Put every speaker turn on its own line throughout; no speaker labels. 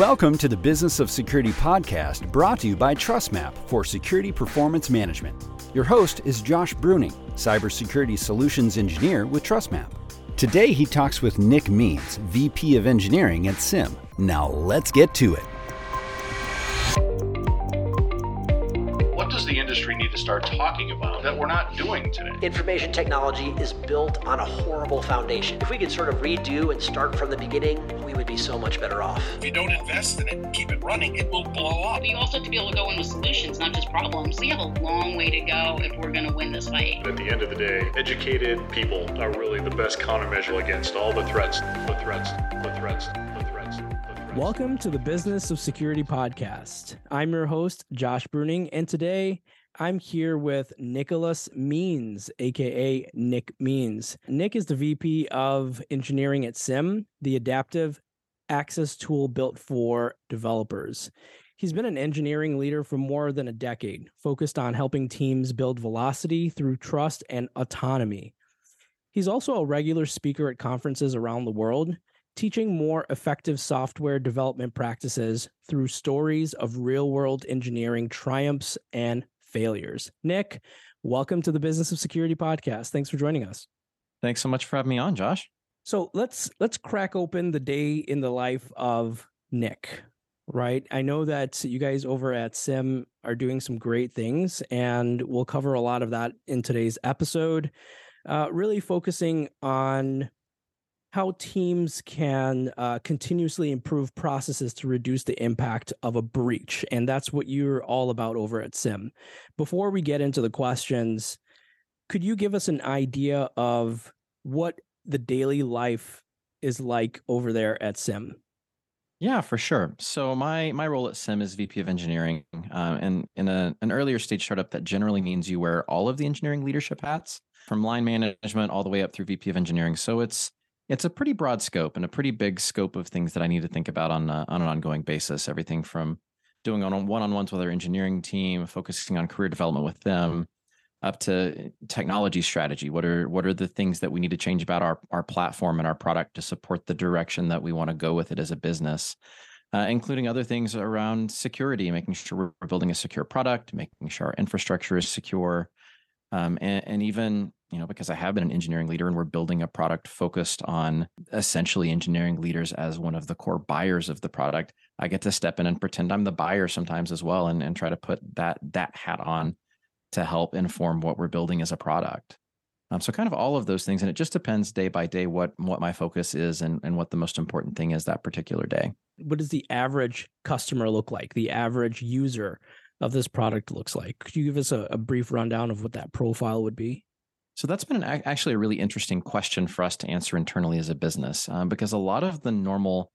Welcome to the Business of Security podcast brought to you by TrustMap for security performance management. Your host is Josh Bruning, Cybersecurity Solutions Engineer with TrustMap. Today he talks with Nick Means, VP of Engineering at Sym. Now let's get to it.
Start talking about that we're not doing today?
Information technology is built on a horrible foundation. If we could sort of redo and start from the beginning, we would be so much better off.
If you don't invest in it, keep it running, it will blow up.
You also have to be able to go in with solutions, not just problems. We have a long way to go if we're going to win this fight.
At the end of the day, educated people are really the best countermeasure against all the threats, the threats, the threats.
Welcome to the Business of Security podcast. I'm your host, Josh Bruning, and today I'm here with Nicholas Means, aka Nick Means. Nick is the VP of Engineering at Sym, the adaptive access tool built for developers. He's been an engineering leader for more than a decade, focused on helping teams build velocity through trust and autonomy. He's also a regular speaker at conferences around the world, teaching more effective software development practices through stories of real world engineering triumphs and failures. Nick, welcome to the Business of Security podcast. Thanks for joining us.
Thanks so much for having me on, Josh.
So let's let's crack open the day in the life of Nick. Right. I know that you guys over at Sym are doing some great things, and we'll cover a lot of that in today's episode. Uh, really focusing on how teams can uh, continuously improve processes to reduce the impact of a breach. And that's what you're all about over at Sym. Before we get into the questions, could you give us an idea of what the daily life is like over there at Sym?
Yeah, for sure. So my my role at Sym is VP of Engineering, uh, and in a, an earlier stage startup, that generally means you wear all of the engineering leadership hats, from line management all the way up through VP of Engineering. So it's it's a pretty broad scope and a pretty big scope of things that I need to think about on uh, on an ongoing basis. Everything from doing on one-on-ones with our engineering team, focusing on career development with them, up to technology strategy. What are what are the things that we need to change about our our platform and our product to support the direction that we want to go with it as a business? Uh, including other things around security, making sure we're building a secure product, making sure our infrastructure is secure, um, and, and, even you know because i have been an engineering leader and we're building a product focused on essentially engineering leaders as one of the core buyers of the product i get to step in and pretend i'm the buyer sometimes as well and, and try to put that that hat on to help inform what we're building as a product. Um, so kind of all of those things and it just depends day by day what what my focus is and, and what the most important thing is that particular day.
What does the average customer look like? The average user of this product looks like. Could you give us a, a brief rundown of what that profile would be?
So that's been an, actually a really interesting question for us to answer internally as a business, um, because a lot of the normal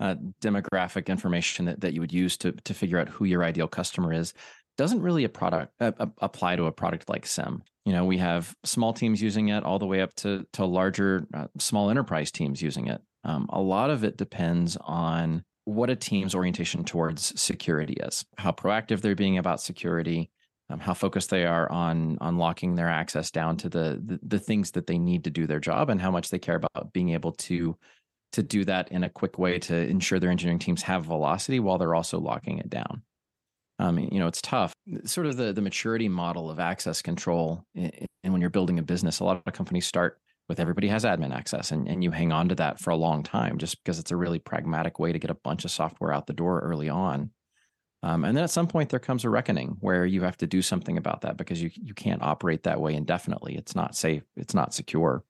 uh, demographic information that, that you would use to to figure out who your ideal customer is doesn't really a product uh, apply to a product like Sym. You know, we have small teams using it all the way up to to larger uh, small enterprise teams using it. Um, a lot of it depends on what a team's orientation towards security is, how proactive they're being about security, um, how focused they are on on locking their access down to the, the, the things that they need to do their job, and how much they care about being able to to do that in a quick way to ensure their engineering teams have velocity while they're also locking it down. Um, you know, it's tough. Sort of the the maturity model of access control, and when you're building a business, a lot of companies start with everybody has admin access and, and you hang on to that for a long time just because it's a really pragmatic way to get a bunch of software out the door early on. Um, and then at some point there comes a reckoning where you have to do something about that because you you can't operate that way indefinitely. It's not safe. It's not secure.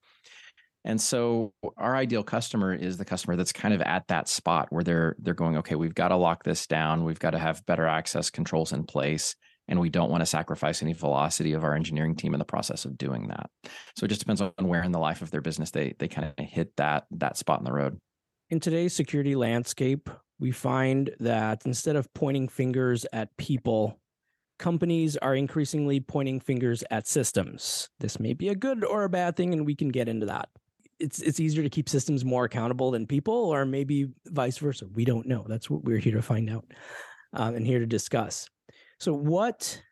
And so our ideal customer is the customer that's kind of at that spot where they're they're going okay we've got to lock this down. We've got to have better access controls in place and we don't want to sacrifice any velocity of our engineering team in the process of doing that. So it just depends on where in the life of their business they they kind of hit that that spot in the road.
In today's security landscape, we find that instead of pointing fingers at people, companies are increasingly pointing fingers at systems. This may be a good or a bad thing, and we can get into that. It's it's easier to keep systems more accountable than people, or maybe vice versa. We don't know. That's what we're here to find out um, and here to discuss. So, what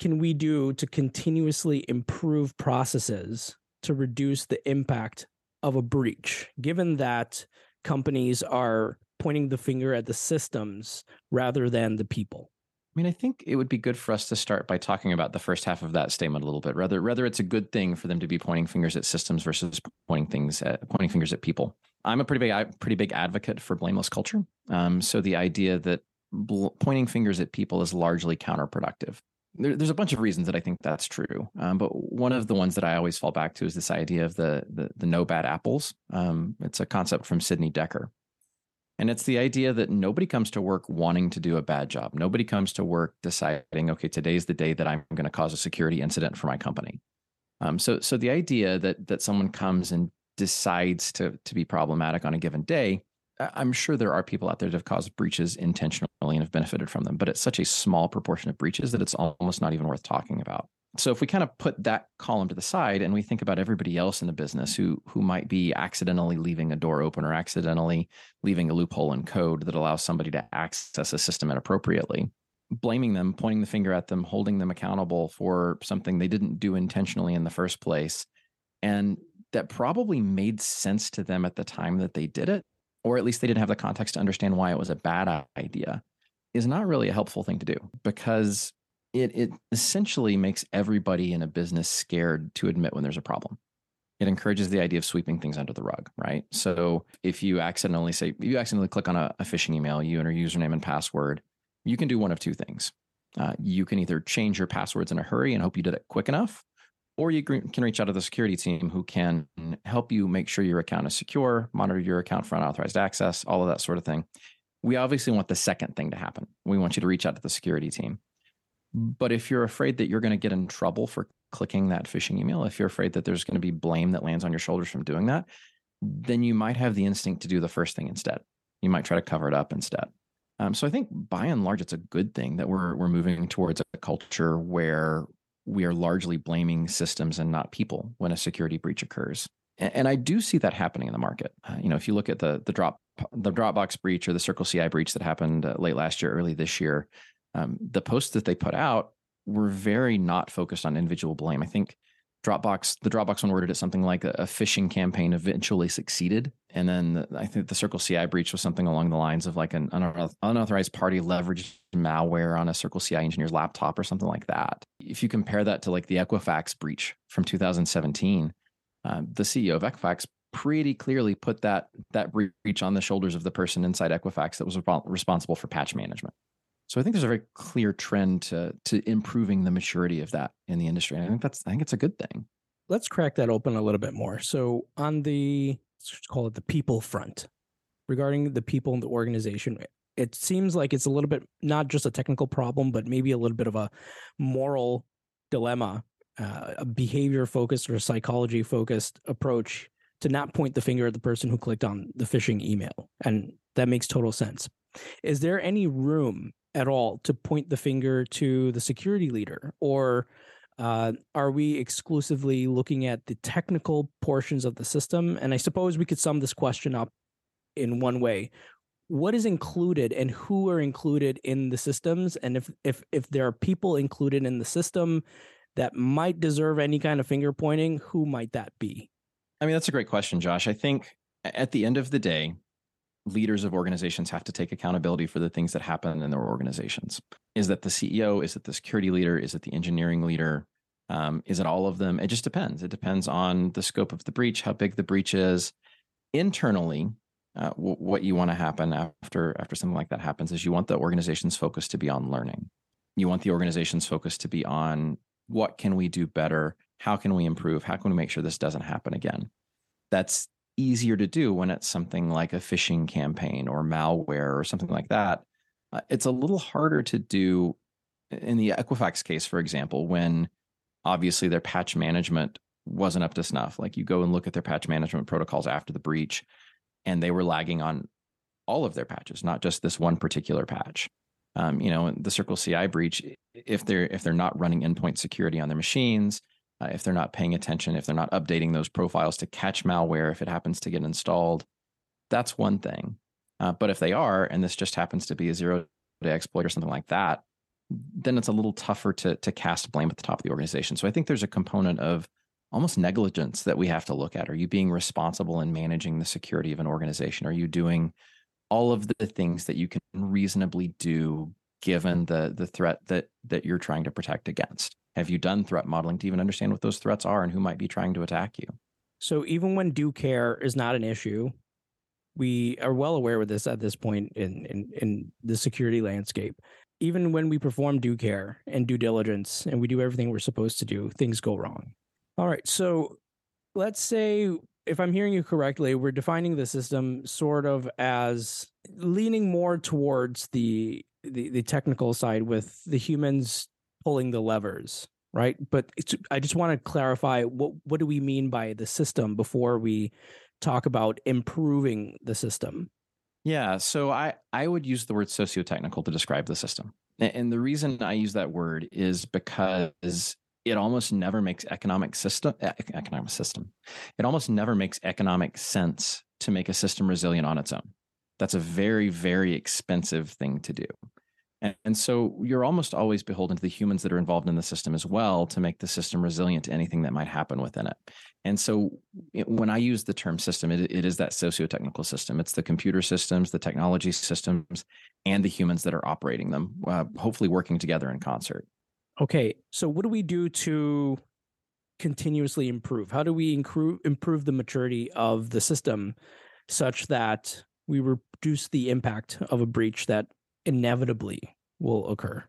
can we do to continuously improve processes to reduce the impact of a breach, given that companies are pointing the finger at the systems rather than the people?
I mean, I think it would be good for us to start by talking about the first half of that statement a little bit. Rather, whether it's a good thing for them to be pointing fingers at systems versus pointing things at pointing fingers at people. I'm a pretty big, pretty big advocate for blameless culture. Um, so the idea that bl- pointing fingers at people is largely counterproductive. There, there's a bunch of reasons that I think that's true, um, but one of the ones that I always fall back to is this idea of the the, the no bad apples. Um, it's a concept from Sidney Dekker, and it's the idea that nobody comes to work wanting to do a bad job. Nobody comes to work deciding, okay, today's the day that I'm going to cause a security incident for my company. Um, so, so the idea that that someone comes and decides to to be problematic on a given day, I'm sure there are people out there that have caused breaches intentionally and have benefited from them, but it's such a small proportion of breaches that it's almost not even worth talking about. So if we kind of put that column to the side and we think about everybody else in the business who who might be accidentally leaving a door open or accidentally leaving a loophole in code that allows somebody to access a system inappropriately blaming them pointing the finger at them holding them accountable for something they didn't do intentionally in the first place and that probably made sense to them at the time that they did it or at least they didn't have the context to understand why it was a bad idea is not really a helpful thing to do because it it essentially makes everybody in a business scared to admit when there's a problem. It encourages the idea of sweeping things under the rug, right? So if you accidentally say you accidentally click on a, a phishing email, you enter username and password, you can do one of two things. Uh, you can either change your passwords in a hurry and hope you did it quick enough, or you can reach out to the security team who can help you make sure your account is secure, monitor your account for unauthorized access, all of that sort of thing. We obviously want the second thing to happen. We want you to reach out to the security team. But if you're afraid that you're going to get in trouble for clicking that phishing email, if you're afraid that there's going to be blame that lands on your shoulders from doing that, then you might have the instinct to do the first thing instead. You might try to cover it up instead. Um, so I think by and large, it's a good thing that we're we're moving towards a culture where we are largely blaming systems and not people when a security breach occurs. And, I do see that happening in the market. Uh, you know, if you look at the the drop the Dropbox breach or the Circle CI breach that happened uh, late last year, early this year, um, the posts that they put out were very not focused on individual blame. I think Dropbox, the Dropbox one worded it something like a, phishing campaign eventually succeeded. And then the, I think the Circle CI breach was something along the lines of like an unauthorized party leveraged malware on a Circle CI engineer's laptop or something like that. If you compare that to like the Equifax breach from 2017, uh, the CEO of Equifax pretty clearly put that that breach on the shoulders of the person inside Equifax that was responsible for patch management. So I think there's a very clear trend to to improving the maturity of that in the industry. And I think that's I think it's a good thing.
Let's crack that open a little bit more. So on the let's call it the people front, regarding the people in the organization, it seems like it's a little bit not just a technical problem, but maybe a little bit of a moral dilemma, uh, a behavior focused or psychology focused approach to not point the finger at the person who clicked on the phishing email. And that makes total sense. Is there any room at all to point the finger to the security leader? Or uh, are we exclusively looking at the technical portions of the system? And i suppose we could sum this question up in one way. What is included and who are included in the systems? And if if if there are people included in the system that might deserve any kind of finger pointing who might that be?
I mean that's a great question josh. I think at the end of the day leaders of organizations have to take accountability for the things that happen in their organizations. Is that the CEO? Is it the security leader? Is it the engineering leader? Um, is it all of them? It just depends. It depends on the scope of the breach, how big the breach is. Internally, uh, w- what you want to happen after after something like that happens is you want the organization's focus to be on learning. You want the organization's focus to be on what can we do better? How can we improve? How can we make sure this doesn't happen again? That's easier to do when it's something like a phishing campaign or malware or something like that. Uh, it's a little harder to do in the Equifax case, for example, when obviously their patch management wasn't up to snuff. Like you go and look at their patch management protocols after the breach, and they were lagging on all of their patches, not just this one particular patch. Um, you know, the Circle CI breach, if they're if they're not running endpoint security on their machines, uh, if they're not paying attention, if they're not updating those profiles to catch malware, if it happens to get installed, that's one thing. Uh, but if they are, and this just happens to be a zero day exploit or something like that, then it's a little tougher to to cast blame at the top of the organization. So I think there's a component of almost negligence that we have to look at. Are you being responsible in managing the security of an organization? Are you doing all of the things that you can reasonably do given the the threat that that you're trying to protect against. Have you done threat modeling to even understand what those threats are and who might be trying to attack you?
So even when due care is not an issue, we are well aware of this at this point in in, in the security landscape. Even when we perform due care and due diligence and we do everything we're supposed to do, things go wrong. All right. So let's say if I'm hearing you correctly, we're defining the system sort of as leaning more towards the the, the technical side with the humans pulling the levers, right? But I just want to clarify what what do we mean by the system before we talk about improving the system?
Yeah, so I I would use the word socio-technical to describe the system. And the reason I use that word is because it almost never makes economic system economic system. It almost never makes economic sense to make a system resilient on its own. That's a very very expensive thing to do. And, so you're almost always beholden to the humans that are involved in the system as well to make the system resilient to anything that might happen within it. And so it, when I use the term system, it, it is that socio-technical system. It's the computer systems, the technology systems, and the humans that are operating them, uh, hopefully working together in concert.
Okay, so what do we do to continuously improve? How do we improve improve the maturity of the system such that we reduce the impact of a breach that inevitably will occur?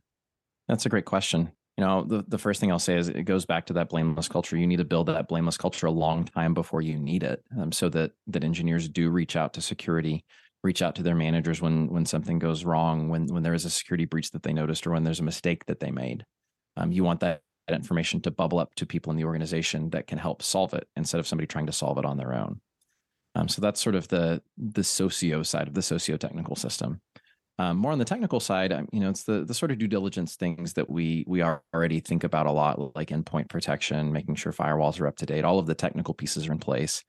That's a great question. You know, the, the first thing I'll say is it goes back to that blameless culture. You need to build that blameless culture a long time before you need it, um, so that that engineers do reach out to security, reach out to their managers when when something goes wrong, when when there is a security breach that they noticed, or when there's a mistake that they made. Um, you want that information to bubble up to people in the organization that can help solve it instead of somebody trying to solve it on their own. Um, so that's sort of the the socio side of the socio technical system. Um, more on the technical side, um, you know, it's the the sort of due diligence things that we we already think about a lot, like endpoint protection, making sure firewalls are up to date. All of the technical pieces are in place,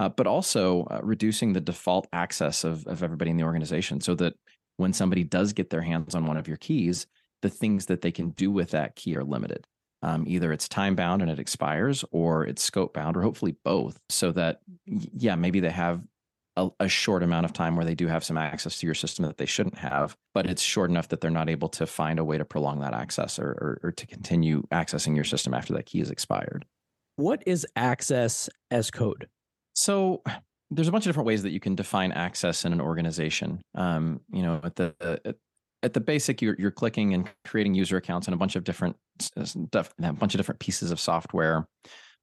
uh, but also uh, reducing the default access of of everybody in the organization, so that when somebody does get their hands on one of your keys, the things that they can do with that key are limited. Um, either it's time bound and it expires, or it's scope bound, or hopefully both, so that yeah, maybe they have a, a, short amount of time where they do have some access to your system that they shouldn't have, but it's short enough that they're not able to find a way to prolong that access or, or, or to continue accessing your system after that key is expired.
What is access as code?
So there's a bunch of different ways that you can define access in an organization. Um, you know, at the at, at the basic, you're, you're clicking and creating user accounts and a bunch of different stuff, a bunch of different pieces of software.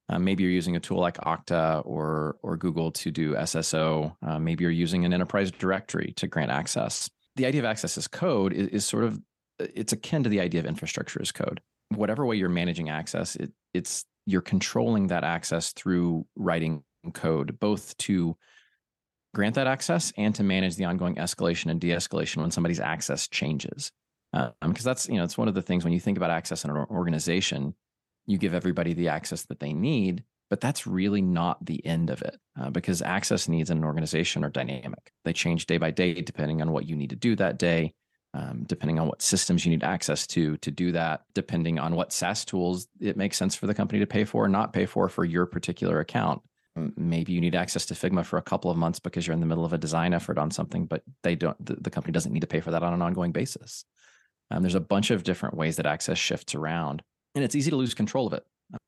Uh, maybe you're using a tool like Okta or or Google to do SSO. Uh, maybe you're using an enterprise directory to grant access. The idea of access as code is, is, sort of it's akin to the idea of infrastructure as code. Whatever way you're managing access, it, it's you're controlling that access through writing code, both to grant that access and to manage the ongoing escalation and de-escalation when somebody's access changes. Um, because that's you know it's one of the things when you think about access in an organization you give everybody the access that they need but that's really not the end of it uh, because access needs in an organization are dynamic. They change day by day depending on what you need to do that day um, depending on what systems you need access to to do that depending on what saas tools it makes sense for the company to pay for or not pay for for your particular account. Maybe you need access to figma for a couple of months because you're in the middle of a design effort on something but they don't the, the company doesn't need to pay for that on an ongoing basis. Um, there's a bunch of different ways that access shifts around and it's easy to lose control of it.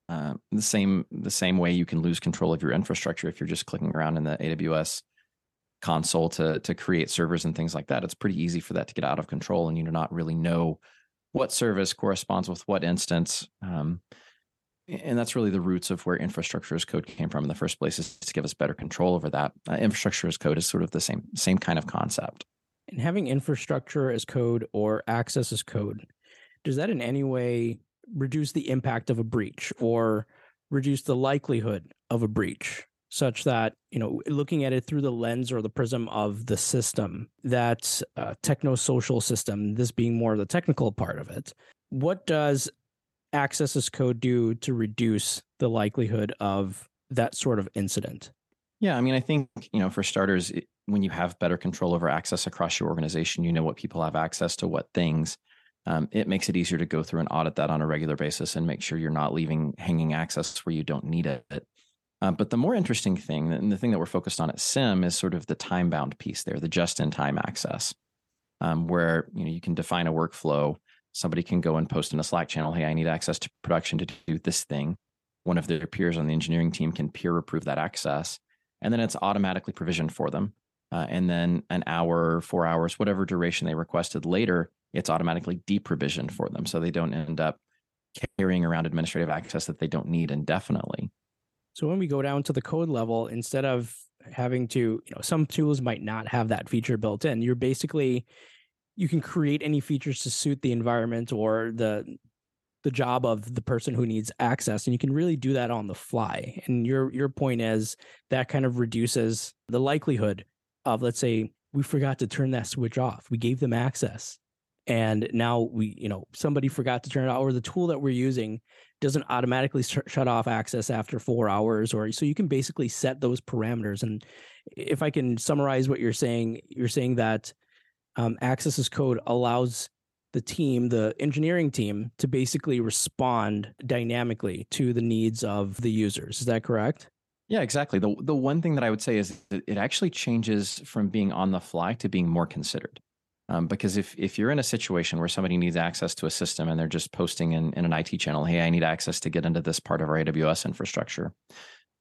Uh, the same the same way you can lose control of your infrastructure if you're just clicking around in the AWS console to to create servers and things like that. It's pretty easy for that to get out of control, and you do not really know what service corresponds with what instance. Um, and that's really the roots of where infrastructure as code came from in the first place is to give us better control over that. Uh, infrastructure as code is sort of the same same kind of concept.
And having infrastructure as code or access as code, does that in any way reduce the impact of a breach or reduce the likelihood of a breach such that you know looking at it through the lens or the prism of the system that uh, techno-social system this being more the technical part of it what does access as code do to reduce the likelihood of that sort of incident?
Yeah i mean i think you know for starters when you have better control over access across your organization you know what people have access to what things um, it makes it easier to go through and audit that on a regular basis and make sure you're not leaving hanging access where you don't need it. Uh, but the more interesting thing, and the thing that we're focused on at Sym, is sort of the time bound piece there, the just in time access, um, where you know you can define a workflow. Somebody can go and post in a Slack channel, "Hey, I need access to production to do this thing." One of their peers on the engineering team can peer approve that access, and then it's automatically provisioned for them. Uh, and then an hour, four hours, whatever duration they requested later, it's automatically deprovisioned for them, so they don't end up carrying around administrative access that they don't need indefinitely.
So when we go down to the code level, instead of having to, you know, some tools might not have that feature built in. You're basically you can create any features to suit the environment or the the job of the person who needs access and you can really do that on the fly and your your point is that kind of reduces the likelihood of let's say we forgot to turn that switch off we gave them access and now we you know somebody forgot to turn it off or the tool that we're using doesn't automatically sh- shut off access after four hours or so you can basically set those parameters and if i can summarize what you're saying you're saying that um, access as code allows the team the engineering team to basically respond dynamically to the needs of the users. Is that correct?
Yeah exactly. The, the one thing that i would say is that it actually changes from being on the fly to being more considered um, because if if you're in a situation where somebody needs access to a system and they're just posting in, in an IT channel, hey, I need access to get into this part of our AWS infrastructure,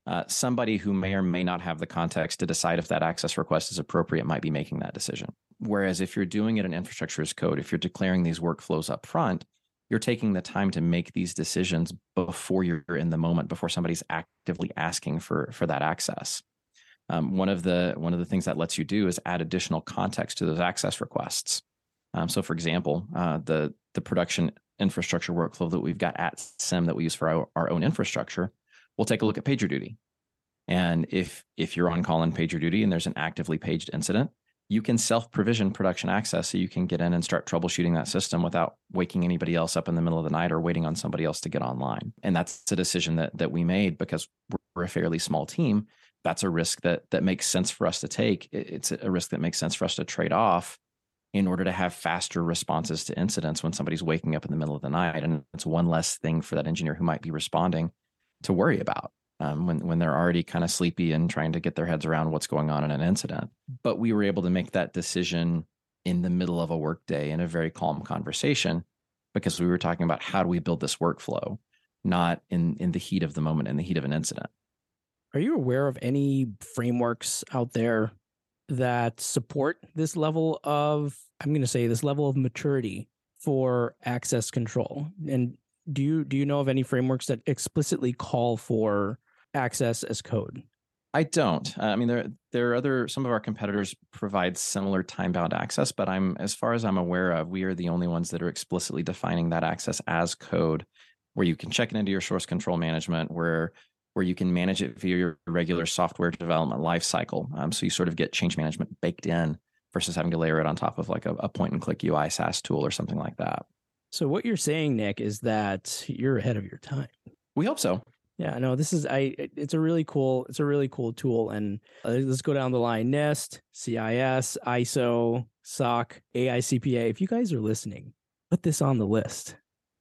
uh, somebody who may or may not have the context to decide if that access request is appropriate might be making that decision. Whereas if you're doing it in infrastructure as code, if you're declaring these workflows up front, you're taking the time to make these decisions before you're in the moment, before somebody's actively asking for for that access um, one of the one of the things that lets you do is add additional context to those access requests. Um, so, for example, uh, the the production infrastructure workflow that we've got at Sym that we use for our, our own infrastructure, we'll take a look at PagerDuty. And if if you're on call in PagerDuty and there's an actively paged incident, you can self provision production access so you can get in and start troubleshooting that system without waking anybody else up in the middle of the night or waiting on somebody else to get online. And that's a decision that that we made because we're a fairly small team that's a risk that that makes sense for us to take. It's a risk that makes sense for us to trade off in order to have faster responses to incidents when somebody's waking up in the middle of the night. And it's one less thing for that engineer who might be responding to worry about um, when when they're already kind of sleepy and trying to get their heads around what's going on in an incident. But we were able to make that decision in the middle of a workday in a very calm conversation because we were talking about how do we build this workflow, not in in the heat of the moment, in the heat of an incident.
Are you aware of any frameworks out there that support this level of, I'm going to say, this level of maturity for access control? And do you do you know of any frameworks that explicitly call for access as code?
I don't. I mean, there there are other some of our competitors provide similar time bound access, but I'm as far as I'm aware of, we are the only ones that are explicitly defining that access as code, where you can check it into your source control management, where where you can manage it via your regular software development lifecycle. Um, so you sort of get change management baked in versus having to layer it on top of like a, a point and click UI SaaS tool or something like that.
So what you're saying, Nick, is that you're ahead of your time.
We hope so.
Yeah, no, this is I. It's a really cool. It's a really cool tool, and uh, let's go down the line: NIST, CIS, ISO, SOC, AICPA. If you guys are listening, put this on the list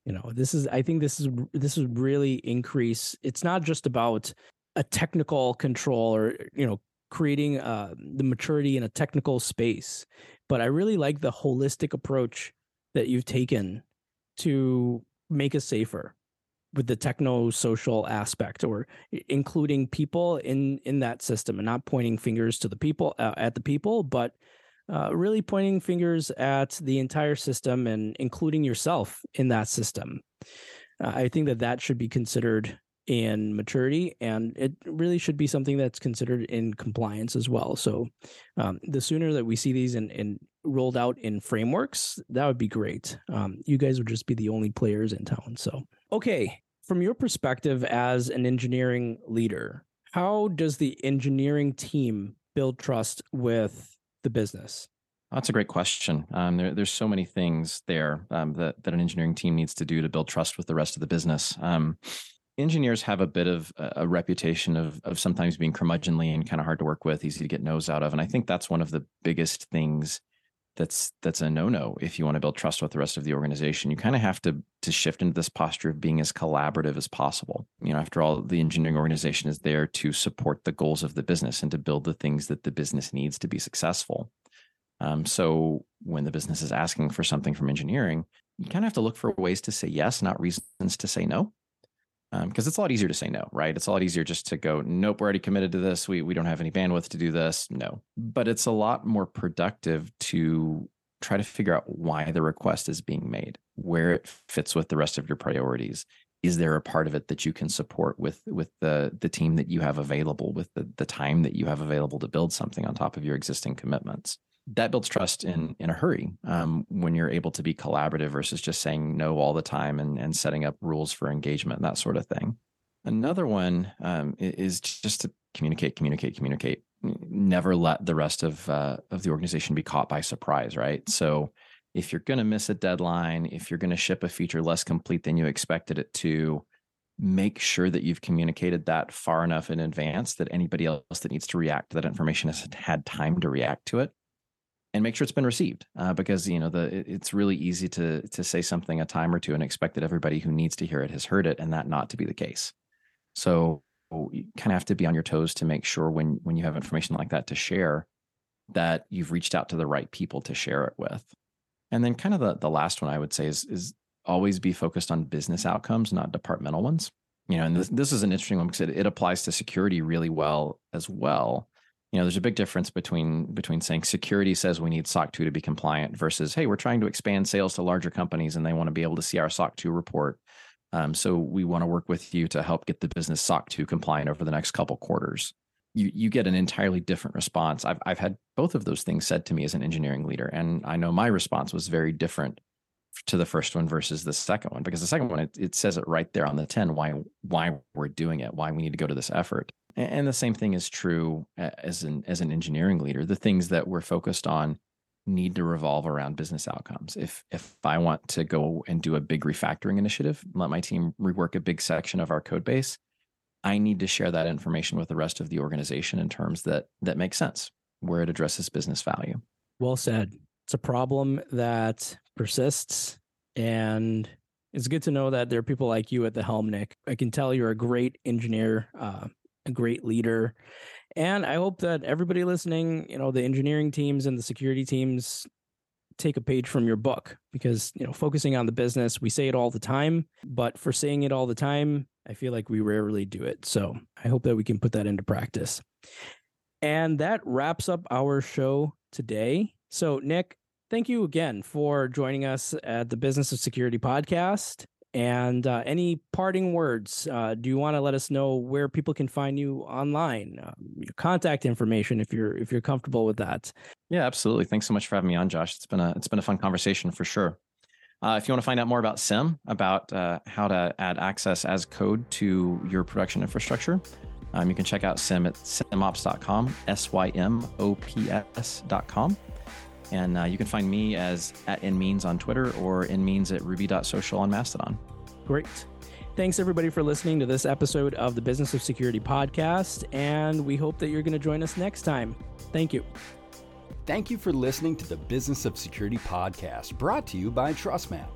you know this is i think this is this is really increase it's not just about a technical control or you know creating uh, the maturity in a technical space but i really like the holistic approach that you've taken to make us safer with the techno social aspect or including people in in that system and not pointing fingers to the people uh, at the people but uh, really pointing fingers at the entire system and including yourself in that system. Uh, I think that that should be considered in maturity and it really should be something that's considered in compliance as well. So um, the sooner that we see these in, in, rolled out in frameworks, that would be great. Um, you guys would just be the only players in town. So, okay, from your perspective as an engineering leader, how does the engineering team build trust with the business?
That's a great question. Um, there, there's so many things there um, that that an engineering team needs to do to build trust with the rest of the business. Um, engineers have a bit of a, reputation of of sometimes being curmudgeonly and kind of hard to work with, easy to get nose out of, and I think that's one of the biggest things that's that's a no-no if you want to build trust with the rest of the organization. You kind of have to to shift into this posture of being as collaborative as possible. You know after all the engineering organization is there to support the goals of the business and to build the things that the business needs to be successful. Um, so when the business is asking for something from engineering you kind of have to look for ways to say yes not reasons to say no because um, it's a lot easier to say no, right? It's a lot easier just to go, nope, we're already committed to this. We we don't have any bandwidth to do this. No, but it's a lot more productive to try to figure out why the request is being made, where it fits with the rest of your priorities. Is there a part of it that you can support with with the the team that you have available, with the the time that you have available to build something on top of your existing commitments? That builds trust in in a hurry um, when you're able to be collaborative versus just saying no all the time and and setting up rules for engagement that sort of thing. Another one um, is just to communicate, communicate, communicate. Never let the rest of uh, of the organization be caught by surprise, right? So if you're going to miss a deadline, if you're going to ship a feature less complete than you expected it to, make sure that you've communicated that far enough in advance that anybody else that needs to react to that information has had time to react to it and make sure it's been received uh, because you know the it's really easy to to say something a time or two and expect that everybody who needs to hear it has heard it and that not to be the case. So you kind of have to be on your toes to make sure when when you have information like that to share that you've reached out to the right people to share it with. And then kind of the, the last one i would say is is always be focused on business outcomes not departmental ones. You know and this, this is an interesting one because it, it applies to security really well as well you know there's a big difference between between saying security says we need soc 2 to be compliant versus hey we're trying to expand sales to larger companies and they want to be able to see our soc 2 report. Um, so we want to work with you to help get the business soc 2 compliant over the next couple quarters. You you get an entirely different response. I've i've had both of those things said to me as an engineering leader and i know my response was very different to the first one versus the second one because the second one it, it says it right there on the 10 why why we're doing it why we need to go to this effort and the same thing is true as an as an engineering leader. The things that we're focused on need to revolve around business outcomes. If if I want to go and do a big refactoring initiative, let my team rework a big section of our code base, I need to share that information with the rest of the organization in terms that that make sense, where it addresses business value.
Well said. It's a problem that persists and it's good to know that there are people like you at the helm, Nick. I can tell you're a great engineer. Uh, a great leader. And I hope that everybody listening, you know, the engineering teams and the security teams take a page from your book because, you know, focusing on the business, we say it all the time, but for saying it all the time, I feel like we rarely do it. So I hope that we can put that into practice. And that wraps up our show today. So, Nick, thank you again for joining us at the Business of Security podcast. And uh, any parting words? Uh, do you want to let us know where people can find you online? Um, your contact information, if you're if you're comfortable with that.
Yeah, absolutely. Thanks so much for having me on, Josh. It's been a it's been a fun conversation for sure. Uh, if you want to find out more about Sym, about uh, how to add access as code to your production infrastructure, um, you can check out Sym at symops.com, S Y M O P S.com. And uh, you can find me as at nmeans on Twitter or nmeans at ruby.social on Mastodon.
Great. Thanks everybody for listening to this episode of the Business of Security podcast. And we hope that you're going to join us next time. Thank you.
Thank you for listening to the Business of Security podcast brought to you by TrustMap.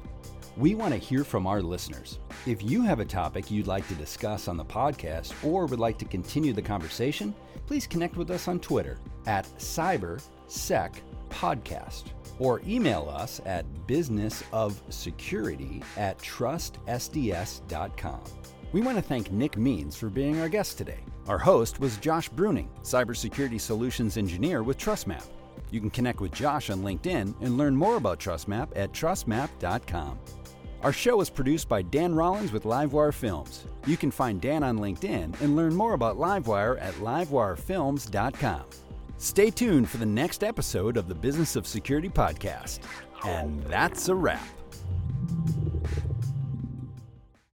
We want to hear from our listeners. If you have a topic you'd like to discuss on the podcast or would like to continue the conversation, please connect with us on Twitter at CyberSec podcast or email us at businessofsecurity at trustsds.com. We want to thank Nick Means for being our guest today. Our host was Josh Bruning, Cybersecurity Solutions Engineer with TrustMap. You can connect with Josh on LinkedIn and learn more about TrustMap at trustmap.com. Our show is produced by Dan Rollins with Livewire Films. You can find Dan on LinkedIn and learn more about Livewire at livewirefilms.com. Stay tuned for the next episode of the Business of Security podcast. And that's a wrap.